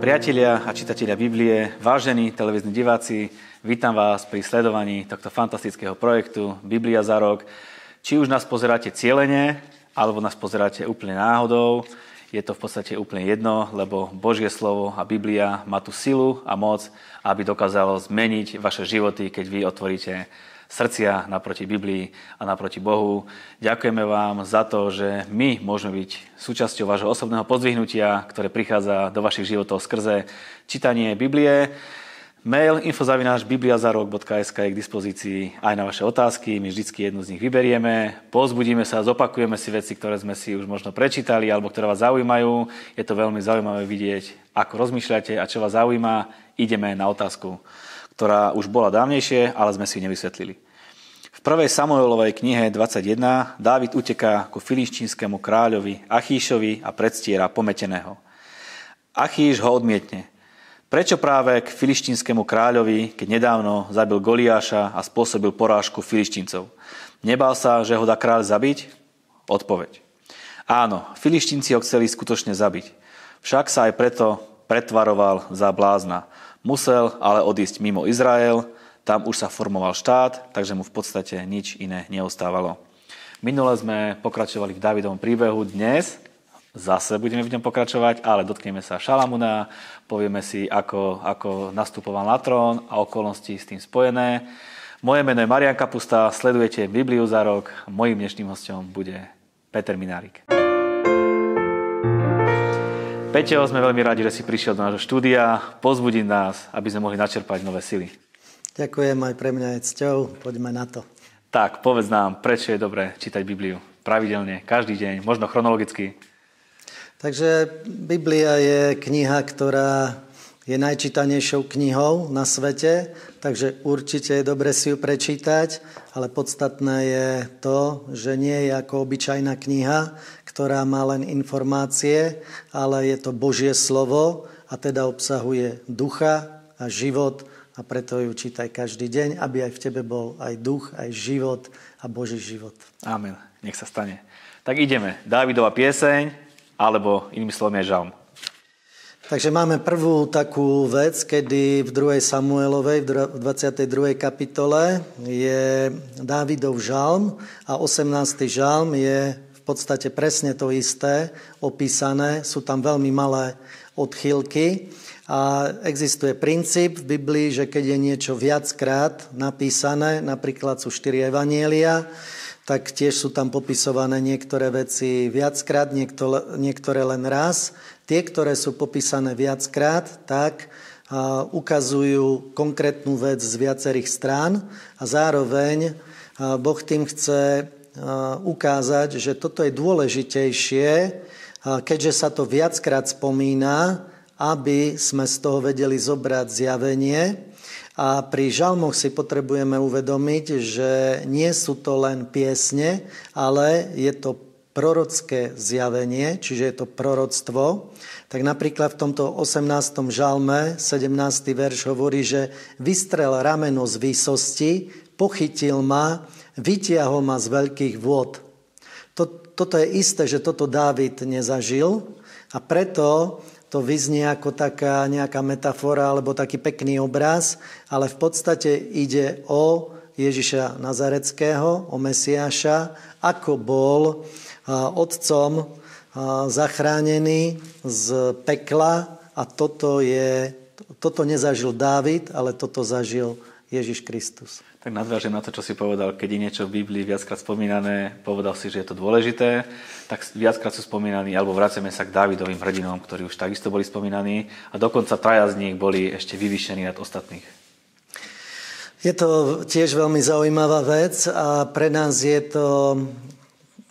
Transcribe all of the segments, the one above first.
Priatelia a čitatelia Biblie, vážení televízni diváci, vítam vás pri sledovaní tohto fantastického projektu Biblia za rok. Či už nás pozeráte cieľene, alebo nás pozeráte úplne náhodou, je to v podstate úplne jedno, lebo Božie slovo a Biblia má tú silu a moc, aby dokázalo zmeniť vaše životy, keď vy otvoríte srdcia naproti Biblii a naproti Bohu. Ďakujeme vám za to, že my môžeme byť súčasťou vášho osobného pozdvihnutia, ktoré prichádza do vašich životov skrze čítanie Biblie. Mail infozavináš.bibliazarok.sk je k dispozícii aj na vaše otázky. My vždycky jednu z nich vyberieme, pozbudíme sa, zopakujeme si veci, ktoré sme si už možno prečítali alebo ktoré vás zaujímajú. Je to veľmi zaujímavé vidieť, ako rozmýšľate a čo vás zaujíma. Ideme na otázku ktorá už bola dávnejšie, ale sme si ju nevysvetlili. V prvej Samuelovej knihe 21 Dávid uteká ku filištínskému kráľovi Achíšovi a predstiera pometeného. Achíš ho odmietne. Prečo práve k filištínskému kráľovi, keď nedávno zabil Goliáša a spôsobil porážku filištíncov? Nebal sa, že ho dá kráľ zabiť? Odpoveď. Áno, filištínci ho chceli skutočne zabiť. Však sa aj preto pretvaroval za blázna. Musel ale odísť mimo Izrael, tam už sa formoval štát, takže mu v podstate nič iné neostávalo. Minule sme pokračovali v Davidovom príbehu, dnes zase budeme v ňom pokračovať, ale dotkneme sa Šalamuna, povieme si, ako, ako nastupoval na trón a okolnosti s tým spojené. Moje meno je Marian Kapusta, sledujete Bibliu za rok. Mojím dnešným hostom bude Peter Minárik. Peťo, sme veľmi radi, že si prišiel do nášho štúdia pozbudiť nás, aby sme mohli načerpať nové sily. Ďakujem, aj pre mňa je cťou. Poďme na to. Tak, povedz nám, prečo je dobré čítať Bibliu? Pravidelne, každý deň, možno chronologicky. Takže Biblia je kniha, ktorá je najčítanejšou knihou na svete, takže určite je dobre si ju prečítať, ale podstatné je to, že nie je ako obyčajná kniha, ktorá má len informácie, ale je to Božie slovo a teda obsahuje ducha a život a preto ju čítaj každý deň, aby aj v tebe bol aj duch, aj život a Boží život. Amen. Nech sa stane. Tak ideme. Dávidova pieseň, alebo inými slovami je žalm. Takže máme prvú takú vec, kedy v 2. Samuelovej, v 22. kapitole je Dávidov žalm a 18. žalm je podstate presne to isté opísané, sú tam veľmi malé odchýlky a existuje princíp v Biblii, že keď je niečo viackrát napísané, napríklad sú štyri evanielia, tak tiež sú tam popisované niektoré veci viackrát, niektoré len raz. Tie, ktoré sú popísané viackrát, tak ukazujú konkrétnu vec z viacerých strán a zároveň Boh tým chce ukázať, že toto je dôležitejšie, keďže sa to viackrát spomína, aby sme z toho vedeli zobrať zjavenie. A pri žalmoch si potrebujeme uvedomiť, že nie sú to len piesne, ale je to prorocké zjavenie, čiže je to proroctvo. Tak napríklad v tomto 18. žalme, 17. verš hovorí, že vystrel rameno z výsosti, pochytil ma, vytiahol ma z veľkých vôd. Toto je isté, že toto Dávid nezažil a preto to vyznie ako taká nejaká metafora alebo taký pekný obraz, ale v podstate ide o Ježiša Nazareckého, o Mesiáša, ako bol otcom zachránený z pekla a toto, je, toto nezažil Dávid, ale toto zažil Ježiš Kristus. Tak nadviažem na to, čo si povedal, keď je niečo v Biblii viackrát spomínané, povedal si, že je to dôležité, tak viackrát sú spomínaní, alebo vraceme sa k Dávidovým hrdinom, ktorí už takisto boli spomínaní a dokonca traja z nich boli ešte vyvýšení nad ostatných. Je to tiež veľmi zaujímavá vec a pre nás je to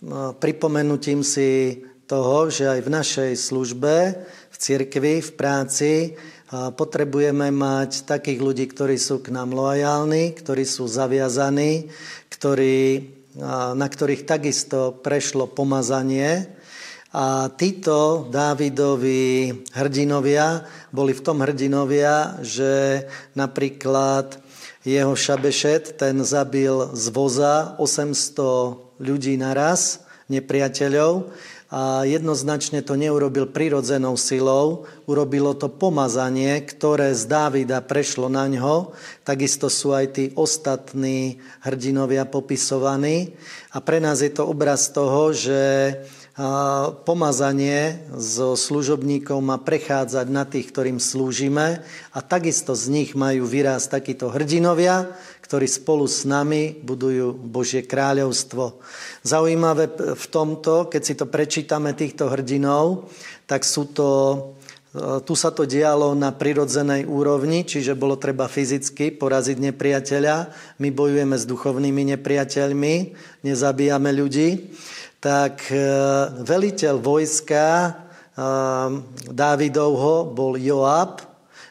no, pripomenutím si toho, že aj v našej službe, v cirkvi, v práci potrebujeme mať takých ľudí, ktorí sú k nám lojálni, ktorí sú zaviazaní, ktorí, na ktorých takisto prešlo pomazanie. A títo Dávidovi hrdinovia boli v tom hrdinovia, že napríklad jeho šabešet, ten zabil z voza 800 ľudí naraz, nepriateľov, a jednoznačne to neurobil prirodzenou silou, urobilo to pomazanie, ktoré z Dávida prešlo na ňo. Takisto sú aj tí ostatní hrdinovia popisovaní. A pre nás je to obraz toho, že pomazanie zo služobníkov má prechádzať na tých, ktorým slúžime a takisto z nich majú vyrásť takíto hrdinovia, ktorí spolu s nami budujú Božie kráľovstvo. Zaujímavé v tomto, keď si to prečítame týchto hrdinov, tak sú to e, tu sa to dialo na prirodzenej úrovni, čiže bolo treba fyzicky poraziť nepriateľa. My bojujeme s duchovnými nepriateľmi, nezabíjame ľudí. Tak e, veliteľ vojska e, Dávidovho bol Joab,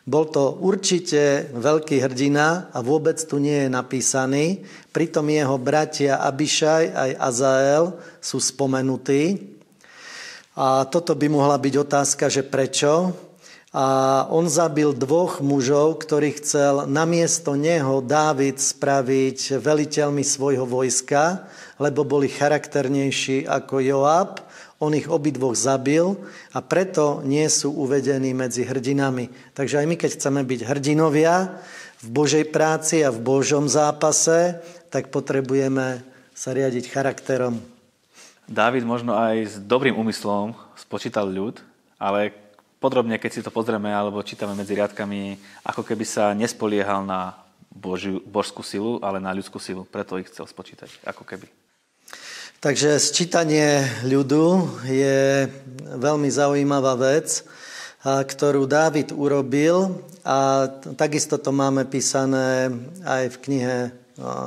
bol to určite veľký hrdina a vôbec tu nie je napísaný. Pritom jeho bratia Abišaj aj Azael sú spomenutí. A toto by mohla byť otázka, že prečo. A on zabil dvoch mužov, ktorých chcel namiesto neho Dávid spraviť veliteľmi svojho vojska, lebo boli charakternejší ako Joab on ich obidvoch zabil a preto nie sú uvedení medzi hrdinami. Takže aj my, keď chceme byť hrdinovia v Božej práci a v Božom zápase, tak potrebujeme sa riadiť charakterom. Dávid možno aj s dobrým úmyslom spočítal ľud, ale podrobne, keď si to pozrieme alebo čítame medzi riadkami, ako keby sa nespoliehal na Božiu, božskú silu, ale na ľudskú silu. Preto ich chcel spočítať, ako keby. Takže sčítanie ľudu je veľmi zaujímavá vec, ktorú Dávid urobil a takisto to máme písané aj v knihe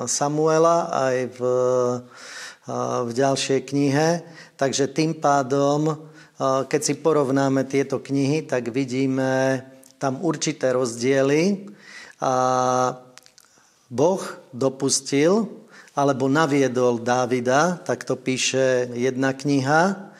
Samuela, aj v, v ďalšej knihe. Takže tým pádom, keď si porovnáme tieto knihy, tak vidíme tam určité rozdiely. A Boh dopustil, alebo naviedol Dávida, tak to píše jedna kniha,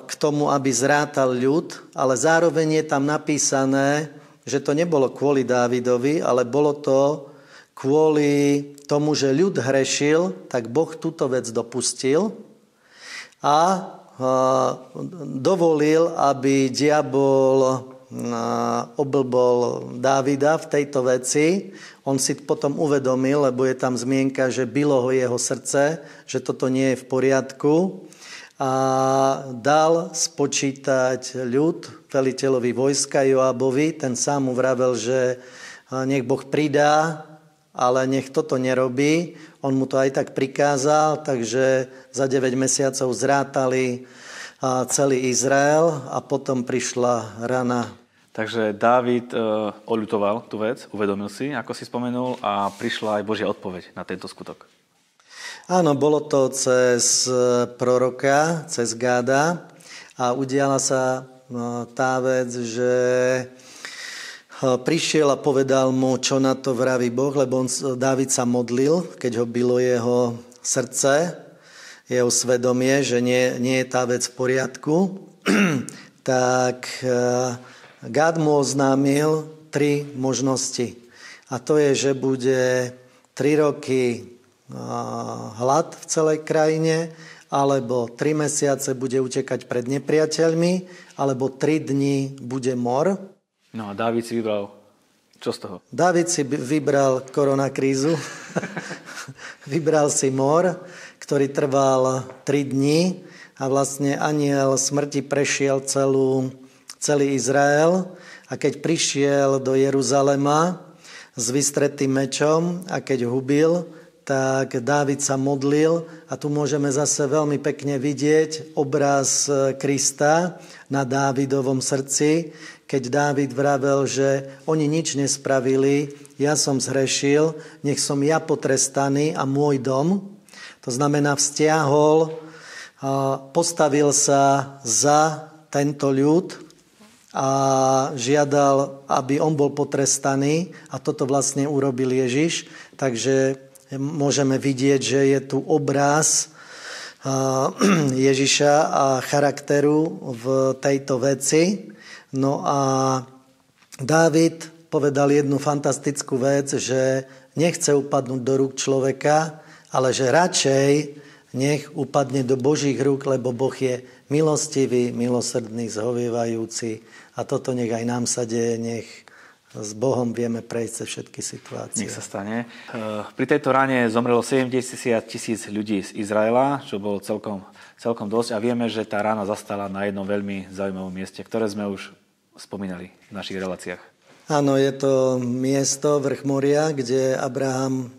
k tomu, aby zrátal ľud, ale zároveň je tam napísané, že to nebolo kvôli Dávidovi, ale bolo to kvôli tomu, že ľud hrešil, tak Boh túto vec dopustil a dovolil, aby diabol oblbol Dávida v tejto veci. On si potom uvedomil, lebo je tam zmienka, že bylo ho jeho srdce, že toto nie je v poriadku a dal spočítať ľud veliteľovi vojska Joabovi. Ten sám mu vravel, že nech Boh pridá, ale nech toto nerobí. On mu to aj tak prikázal, takže za 9 mesiacov zrátali celý Izrael a potom prišla rana Takže Dávid e, oľutoval tú vec, uvedomil si, ako si spomenul, a prišla aj Božia odpoveď na tento skutok. Áno, bolo to cez e, proroka, cez Gáda a udiala sa e, tá vec, že prišiel a povedal mu, čo na to vraví Boh, lebo on, Dávid sa modlil, keď ho bylo jeho srdce, jeho svedomie, že nie, nie je tá vec v poriadku, tak Gad mu oznámil tri možnosti. A to je, že bude tri roky hlad v celej krajine, alebo tri mesiace bude utekať pred nepriateľmi, alebo tri dni bude mor. No a Dávid si vybral čo z toho? Dávid si vybral koronakrízu. vybral si mor, ktorý trval tri dni a vlastne aniel smrti prešiel celú celý Izrael a keď prišiel do Jeruzalema s vystretým mečom a keď hubil, tak Dávid sa modlil a tu môžeme zase veľmi pekne vidieť obraz Krista na Dávidovom srdci, keď Dávid vravel, že oni nič nespravili, ja som zhrešil, nech som ja potrestaný a môj dom. To znamená, vzťahol, postavil sa za tento ľud, a žiadal, aby on bol potrestaný a toto vlastne urobil Ježiš. Takže môžeme vidieť, že je tu obraz Ježiša a charakteru v tejto veci. No a Dávid povedal jednu fantastickú vec, že nechce upadnúť do rúk človeka, ale že radšej nech upadne do Božích rúk, lebo Boh je milostivý, milosrdný, zhovievajúci a toto nech aj nám sa deje, nech s Bohom vieme prejsť cez všetky situácie. Nech sa stane. Eh, pri tejto rane zomrelo 70 tisíc ľudí z Izraela, čo bolo celkom, celkom dosť a vieme, že tá rána zastala na jednom veľmi zaujímavom mieste, ktoré sme už spomínali v našich reláciách. Áno, je to miesto, vrch moria, kde Abraham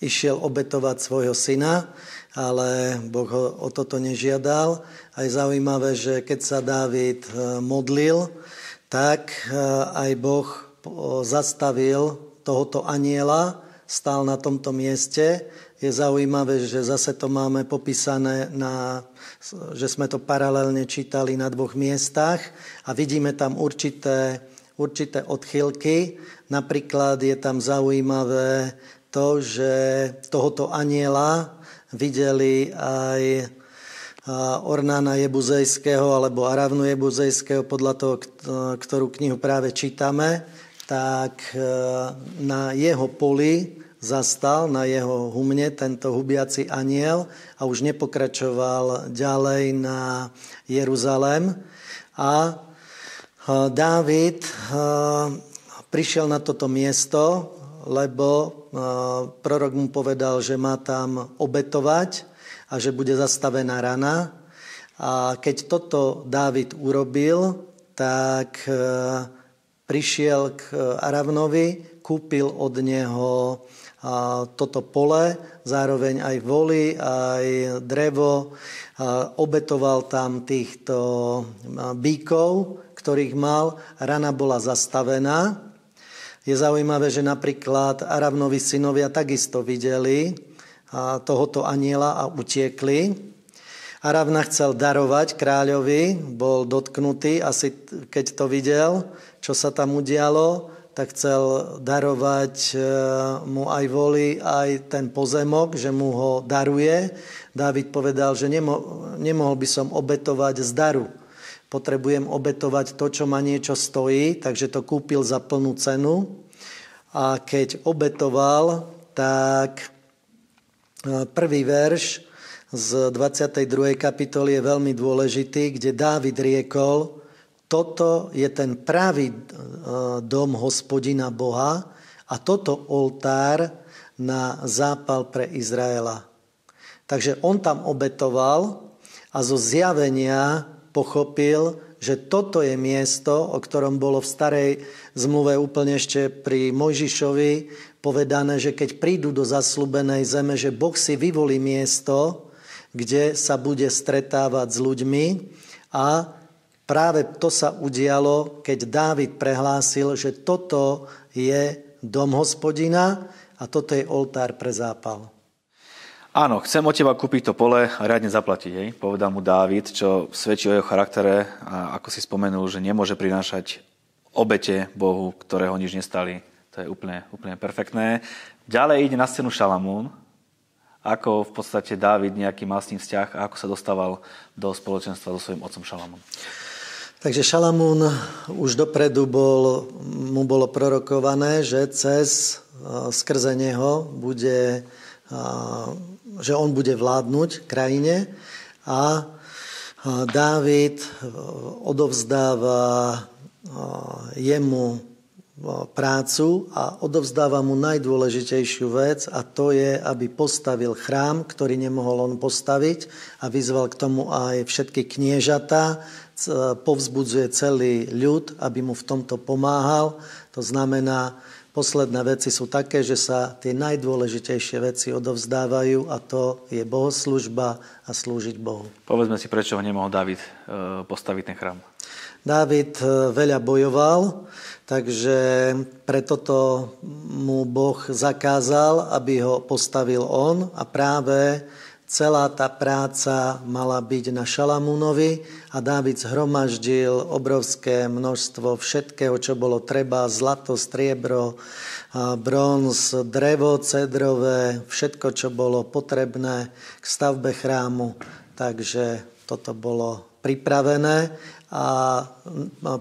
išiel obetovať svojho syna, ale Boh ho o toto nežiadal. A je zaujímavé, že keď sa Dávid eh, modlil, tak eh, aj Boh zastavil tohoto aniela, stál na tomto mieste. Je zaujímavé, že zase to máme popísané, na, že sme to paralelne čítali na dvoch miestach a vidíme tam určité, určité odchylky. Napríklad je tam zaujímavé to, že tohoto aniela videli aj Ornána Jebuzejského alebo Aravnu Jebuzejského, podľa toho, ktorú knihu práve čítame tak e, na jeho poli zastal, na jeho humne tento hubiaci aniel a už nepokračoval ďalej na Jeruzalém. A e, Dávid e, prišiel na toto miesto, lebo prorok mu povedal, že má tam obetovať a že bude zastavená rana. A keď toto Dávid urobil, tak prišiel k e, Aravnovi, kúpil od neho toto pole, zároveň aj voli, aj drevo, obetoval tam týchto bíkov, ktorých mal. Rana bola zastavená. Je zaujímavé, že napríklad Aravnovi synovia takisto videli tohoto aniela a utiekli. Aravna chcel darovať kráľovi, bol dotknutý, asi keď to videl, čo sa tam udialo, tak chcel darovať e, mu aj voli, aj ten pozemok, že mu ho daruje. Dávid povedal, že nemo, nemohol by som obetovať z daru. Potrebujem obetovať to, čo ma niečo stojí, takže to kúpil za plnú cenu. A keď obetoval, tak e, prvý verš z 22. kapitoly je veľmi dôležitý, kde Dávid riekol, toto je ten pravý e, dom hospodina Boha a toto oltár na zápal pre Izraela. Takže on tam obetoval a zo zjavenia pochopil, že toto je miesto, o ktorom bolo v starej zmluve úplne ešte pri Mojžišovi povedané, že keď prídu do zaslúbenej zeme, že Boh si vyvolí miesto, kde sa bude stretávať s ľuďmi a Práve to sa udialo, keď Dávid prehlásil, že toto je dom hospodina a toto je oltár pre zápal. Áno, chcem od teba kúpiť to pole a riadne zaplatiť, hej? povedal mu Dávid, čo svedčí o jeho charaktere a ako si spomenul, že nemôže prinášať obete Bohu, ktorého nič nestali. To je úplne, úplne perfektné. Ďalej ide na scénu Šalamún, ako v podstate Dávid nejaký mal s ním vzťah a ako sa dostával do spoločenstva so svojím otcom Šalamún. Takže Šalamún už dopredu bol, mu bolo prorokované, že cez skrze neho bude, že on bude vládnuť krajine a Dávid odovzdáva jemu prácu a odovzdáva mu najdôležitejšiu vec a to je, aby postavil chrám, ktorý nemohol on postaviť a vyzval k tomu aj všetky kniežatá, povzbudzuje celý ľud, aby mu v tomto pomáhal. To znamená, posledné veci sú také, že sa tie najdôležitejšie veci odovzdávajú a to je bohoslužba a slúžiť Bohu. Povedzme si, prečo ho nemohol David e, postaviť ten chrám. Dávid e, veľa bojoval, takže preto to mu Boh zakázal, aby ho postavil on. A práve Celá tá práca mala byť na Šalamúnovi a Dávid zhromaždil obrovské množstvo všetkého, čo bolo treba, zlato, striebro, bronz, drevo cedrové, všetko, čo bolo potrebné k stavbe chrámu. Takže toto bolo pripravené a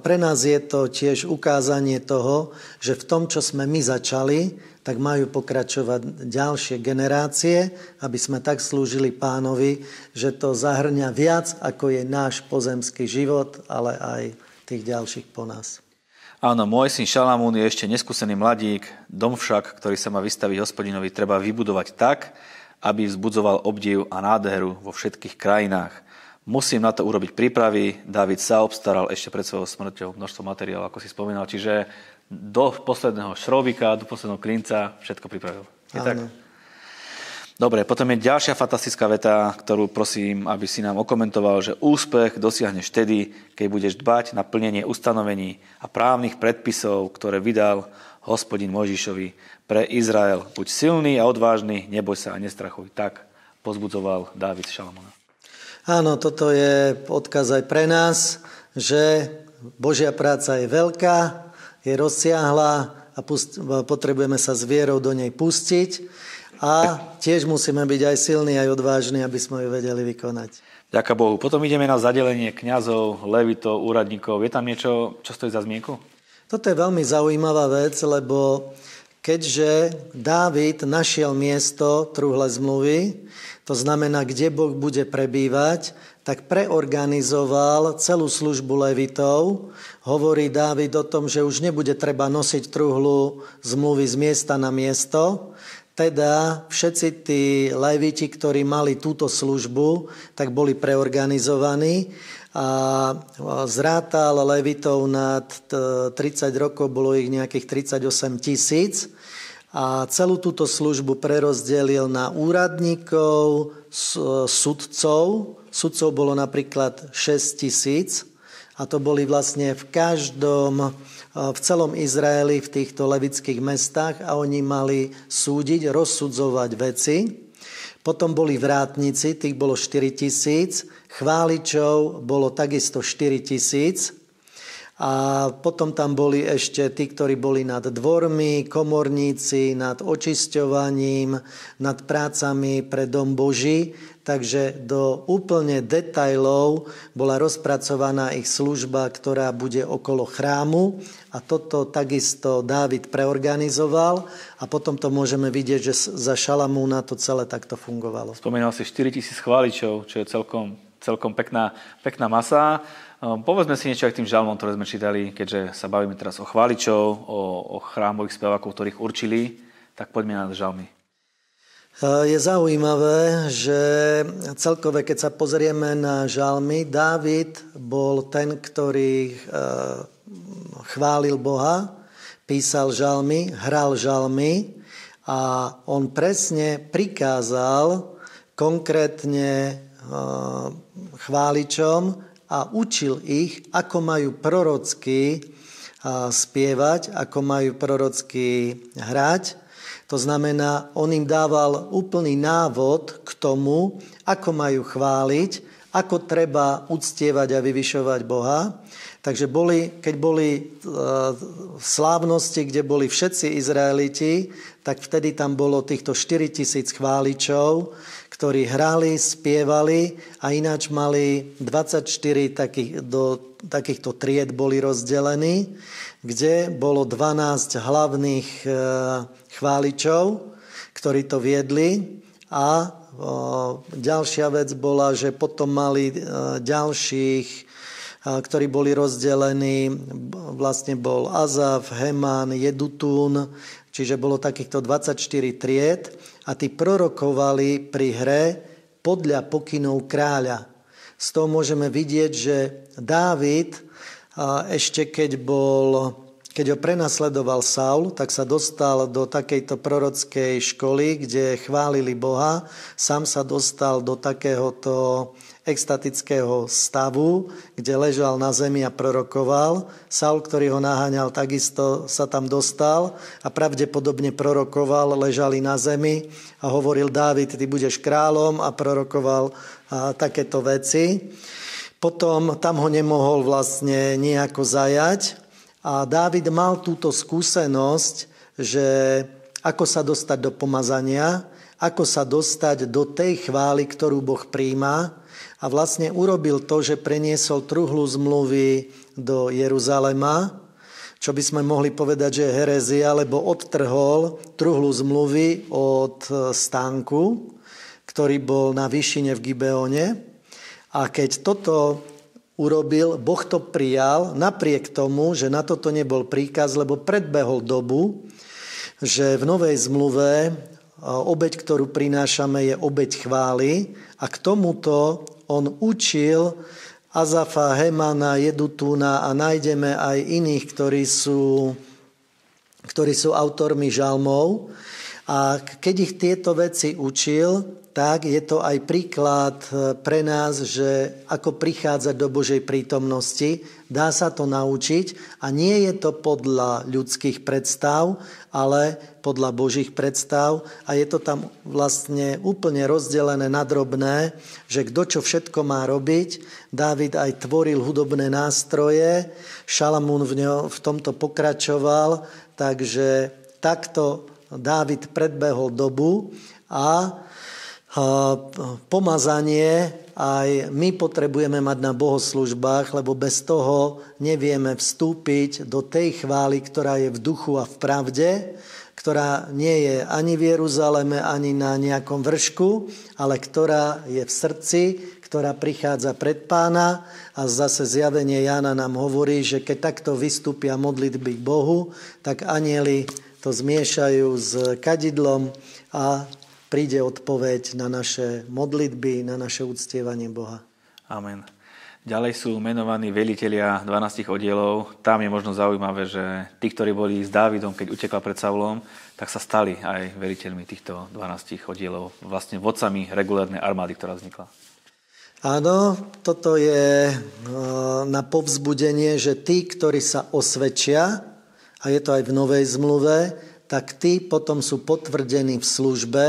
pre nás je to tiež ukázanie toho, že v tom, čo sme my začali, tak majú pokračovať ďalšie generácie, aby sme tak slúžili pánovi, že to zahrňa viac, ako je náš pozemský život, ale aj tých ďalších po nás. Áno, môj syn Šalamún je ešte neskúsený mladík, dom však, ktorý sa má vystaviť hospodinovi, treba vybudovať tak, aby vzbudzoval obdiv a nádheru vo všetkých krajinách. Musím na to urobiť prípravy. David sa obstaral ešte pred svojou smrťou množstvo materiálov, ako si spomínal. Čiže do posledného šrobika, do posledného klinca všetko pripravil. Je Áno. tak? Dobre, potom je ďalšia fantastická veta, ktorú prosím, aby si nám okomentoval, že úspech dosiahneš vtedy, keď budeš dbať na plnenie ustanovení a právnych predpisov, ktoré vydal hospodin Mojžišovi pre Izrael. Buď silný a odvážny, neboj sa a nestrachuj. Tak pozbudzoval Dávid Šalamona. Áno, toto je odkaz aj pre nás, že Božia práca je veľká, je rozsiahla a pust- potrebujeme sa s vierou do nej pustiť a tiež musíme byť aj silní, aj odvážni, aby sme ju vedeli vykonať. Ďaká Bohu. Potom ideme na zadelenie kňazov, levitov, úradníkov. Je tam niečo, čo stojí za zmienku? Toto je veľmi zaujímavá vec, lebo keďže Dávid našiel miesto truhle zmluvy, to znamená, kde Boh bude prebývať, tak preorganizoval celú službu levitov. Hovorí Dávid o tom, že už nebude treba nosiť truhlu zmluvy z miesta na miesto. Teda všetci tí leviti, ktorí mali túto službu, tak boli preorganizovaní a zrátal levitov nad 30 rokov, bolo ich nejakých 38 tisíc a celú túto službu prerozdelil na úradníkov, sudcov. Sudcov bolo napríklad 6 tisíc a to boli vlastne v každom, v celom Izraeli, v týchto levických mestách a oni mali súdiť, rozsudzovať veci. Potom boli vrátnici, tých bolo 4 tisíc, chváličov bolo takisto 4 tisíc, a potom tam boli ešte tí, ktorí boli nad dvormi, komorníci, nad očisťovaním, nad prácami pre dom Boží. Takže do úplne detajlov bola rozpracovaná ich služba, ktorá bude okolo chrámu. A toto takisto Dávid preorganizoval. A potom to môžeme vidieť, že za Šalamúna to celé takto fungovalo. Spomínal si 4 tisíc chváličov, čo je celkom, celkom pekná, pekná masa. Ehm, povedzme si niečo aj k tým žalmom, ktoré sme čítali, keďže sa bavíme teraz o chváličov, o, o chrámových spevákov, ktorých určili, tak poďme na žalmy. Ehm, je zaujímavé, že celkové, keď sa pozrieme na žalmy, Dávid bol ten, ktorý ehm, chválil Boha, písal žalmy, hral žalmy a on presne prikázal konkrétne chváličom, a učil ich, ako majú prorocky spievať, ako majú prorocky hrať. To znamená, on im dával úplný návod k tomu, ako majú chváliť, ako treba uctievať a vyvyšovať Boha. Takže boli, keď boli e, v slávnosti, kde boli všetci Izraeliti, tak vtedy tam bolo týchto 4 tisíc chváličov, ktorí hrali, spievali a ináč mali 24 takých, do takýchto tried boli rozdelení, kde bolo 12 hlavných e, chváličov, ktorí to viedli. A ďalšia vec bola, že potom mali e, ďalších, e, ktorí boli rozdelení, vlastne bol Azaf, Heman, Jedutún, čiže bolo takýchto 24 tried a tí prorokovali pri hre podľa pokynov kráľa. Z toho môžeme vidieť, že Dávid ešte keď bol keď ho prenasledoval Saul, tak sa dostal do takejto prorockej školy, kde chválili Boha. Sám sa dostal do takéhoto extatického stavu, kde ležal na zemi a prorokoval. Saul, ktorý ho naháňal, takisto sa tam dostal a pravdepodobne prorokoval, ležali na zemi a hovoril Dávid, ty budeš kráľom a prorokoval a takéto veci. Potom tam ho nemohol vlastne nejako zajať a Dávid mal túto skúsenosť, že ako sa dostať do pomazania, ako sa dostať do tej chvály, ktorú Boh príjma, a vlastne urobil to, že preniesol truhlu zmluvy do Jeruzalema, čo by sme mohli povedať, že je herezia, lebo odtrhol truhlu zmluvy od stánku, ktorý bol na výšine v Gibeone. A keď toto urobil, Boh to prijal, napriek tomu, že na toto nebol príkaz, lebo predbehol dobu, že v Novej zmluve obeď, ktorú prinášame, je obeď chvály a k tomuto on učil Azafa, Hemana, Jedutúna a nájdeme aj iných, ktorí sú, ktorí sú autormi žalmov. A keď ich tieto veci učil, tak je to aj príklad e, pre nás, že ako prichádzať do Božej prítomnosti, dá sa to naučiť a nie je to podľa ľudských predstav, ale podľa Božích predstav. A je to tam vlastne úplne rozdelené na drobné, že kto čo všetko má robiť. Dávid aj tvoril hudobné nástroje, Šalamún v, ňo, v tomto pokračoval, takže takto Dávid predbehol dobu a pomazanie aj my potrebujeme mať na bohoslužbách, lebo bez toho nevieme vstúpiť do tej chvály, ktorá je v duchu a v pravde, ktorá nie je ani v Jeruzaleme, ani na nejakom vršku, ale ktorá je v srdci, ktorá prichádza pred pána. A zase zjavenie Jana nám hovorí, že keď takto vystúpia modlitby k Bohu, tak anieli to zmiešajú s kadidlom a príde odpoveď na naše modlitby, na naše uctievanie Boha. Amen. Ďalej sú menovaní velitelia 12 oddielov. Tam je možno zaujímavé, že tí, ktorí boli s Dávidom, keď utekla pred Saulom, tak sa stali aj veliteľmi týchto 12 oddielov, vlastne vodcami regulárnej armády, ktorá vznikla. Áno, toto je e, na povzbudenie, že tí, ktorí sa osvedčia, a je to aj v Novej zmluve, tak tí potom sú potvrdení v službe,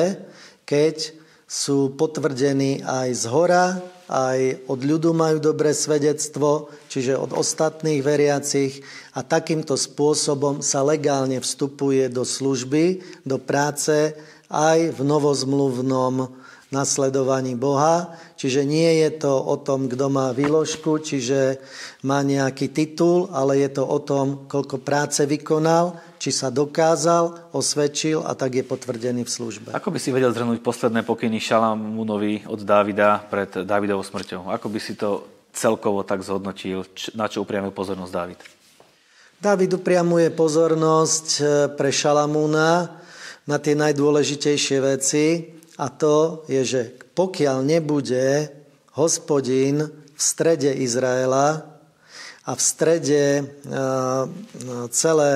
keď sú potvrdení aj z hora, aj od ľudu majú dobré svedectvo, čiže od ostatných veriacich. A takýmto spôsobom sa legálne vstupuje do služby, do práce aj v novozmluvnom nasledovaní Boha. Čiže nie je to o tom, kto má výložku, čiže má nejaký titul, ale je to o tom, koľko práce vykonal či sa dokázal, osvedčil a tak je potvrdený v službe. Ako by si vedel zhrnúť posledné pokyny Šalamúnovi od Dávida pred Dávidovou smrťou? Ako by si to celkovo tak zhodnotil, na čo upriamil pozornosť Dávid? Dávid upriamuje pozornosť e, pre Šalamúna na tie najdôležitejšie veci a to je, že pokiaľ nebude hospodín v strede Izraela a v strede e, celé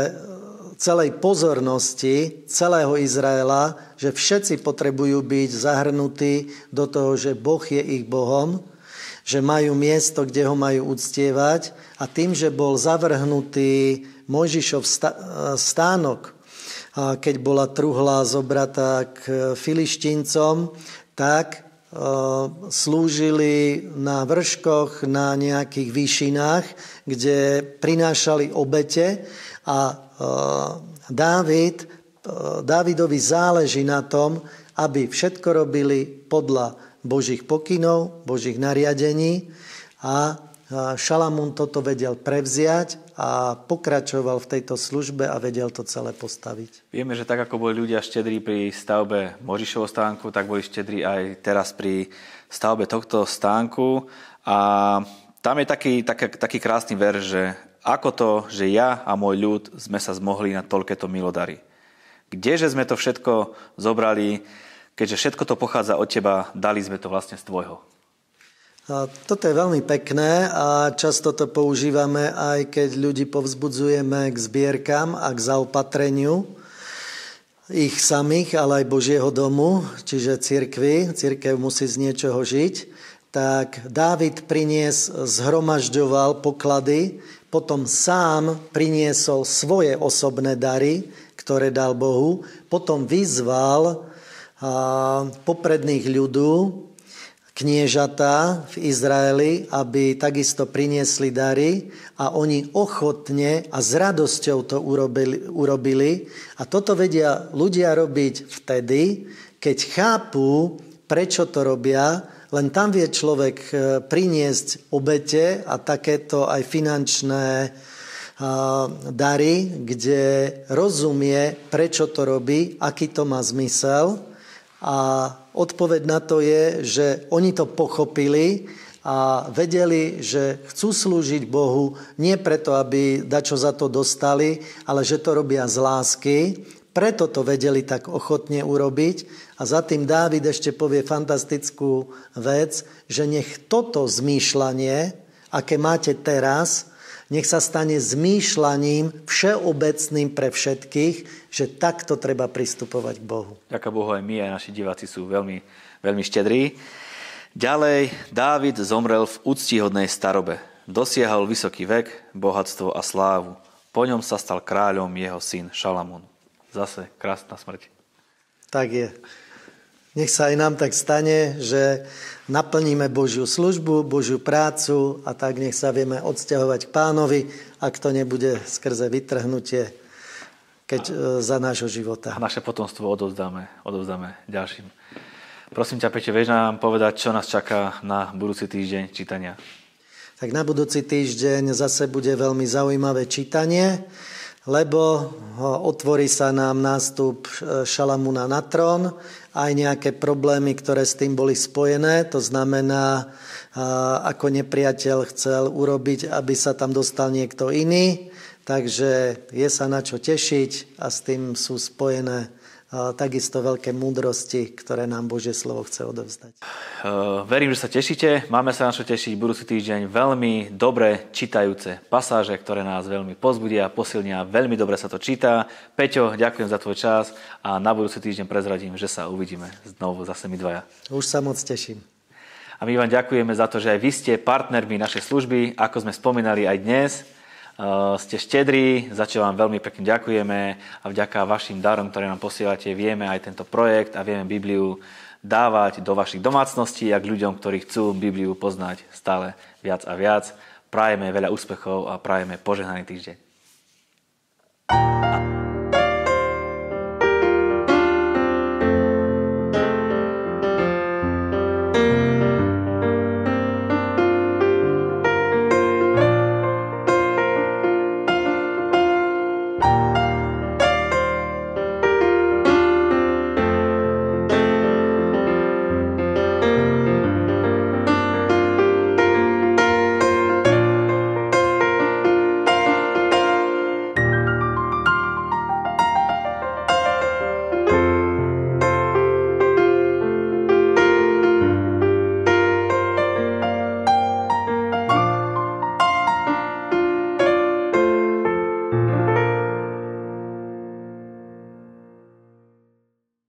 celej pozornosti celého Izraela, že všetci potrebujú byť zahrnutí do toho, že Boh je ich Bohom, že majú miesto, kde ho majú uctievať a tým, že bol zavrhnutý Mojžišov stánok, keď bola truhla zobratá k filištíncom, tak slúžili na vrškoch, na nejakých výšinách, kde prinášali obete a Dávid, Dávidovi záleží na tom, aby všetko robili podľa Božích pokynov, Božích nariadení a Šalamún toto vedel prevziať a pokračoval v tejto službe a vedel to celé postaviť. Vieme, že tak ako boli ľudia štedrí pri stavbe Možišovho stánku, tak boli štedrí aj teraz pri stavbe tohto stánku. A tam je taký, taký, taký krásny verš, že ako to, že ja a môj ľud sme sa zmohli na toľkéto milodary. Kdeže sme to všetko zobrali, keďže všetko to pochádza od teba, dali sme to vlastne z tvojho. Toto je veľmi pekné a často to používame aj keď ľudí povzbudzujeme k zbierkam a k zaopatreniu ich samých, ale aj Božieho domu, čiže cirkvi. Cirkev musí z niečoho žiť. Tak Dávid prinies, zhromažďoval poklady potom sám priniesol svoje osobné dary, ktoré dal Bohu, potom vyzval popredných ľudú, kniežatá v Izraeli, aby takisto priniesli dary a oni ochotne a s radosťou to urobili, urobili. A toto vedia ľudia robiť vtedy, keď chápu, prečo to robia len tam vie človek e, priniesť obete a takéto aj finančné dary, kde rozumie, prečo to robí, aký to má zmysel. A odpoveď na to je, že oni to pochopili a vedeli, že chcú slúžiť Bohu nie preto, aby dačo za to dostali, ale že to robia z lásky. Preto to vedeli tak ochotne urobiť. A za tým Dávid ešte povie fantastickú vec, že nech toto zmýšľanie, aké máte teraz, nech sa stane zmýšľaním všeobecným pre všetkých, že takto treba pristupovať k Bohu. Ďakujem Bohu, aj my, aj naši diváci sú veľmi, veľmi štedrí. Ďalej, Dávid zomrel v úctihodnej starobe. Dosiahol vysoký vek, bohatstvo a slávu. Po ňom sa stal kráľom jeho syn Šalamún. Zase krásna smrť. Tak je. Nech sa aj nám tak stane, že naplníme Božiu službu, Božiu prácu a tak nech sa vieme odsťahovať k pánovi, ak to nebude skrze vytrhnutie keď, e, za nášho života. A naše potomstvo odovzdáme, odovzdáme ďalším. Prosím ťa, Peťo, vieš nám povedať, čo nás čaká na budúci týždeň čítania? Tak na budúci týždeň zase bude veľmi zaujímavé čítanie lebo otvorí sa nám nástup e, Šalamúna na trón, aj nejaké problémy, ktoré s tým boli spojené. To znamená, ako nepriateľ chcel urobiť, aby sa tam dostal niekto iný. Takže je sa na čo tešiť a s tým sú spojené takisto veľké múdrosti, ktoré nám Božie slovo chce odovzdať. Verím, že sa tešíte. Máme sa na čo tešiť budúci týždeň. Veľmi dobre čítajúce pasáže, ktoré nás veľmi pozbudia, posilnia. Veľmi dobre sa to číta. Peťo, ďakujem za tvoj čas a na budúci týždeň prezradím, že sa uvidíme znovu zase my dvaja. Už sa moc teším. A my vám ďakujeme za to, že aj vy ste partnermi našej služby, ako sme spomínali aj dnes. Eh, ste štedrí, za čo vám veľmi pekne ďakujeme a vďaka vašim darom, ktoré nám posielate, vieme aj tento projekt a vieme Bibliu dávať do vašich domácností a k ľuďom, ktorí chcú Bibliu poznať stále viac a viac. Prajeme veľa úspechov a prajeme požehnaný týždeň.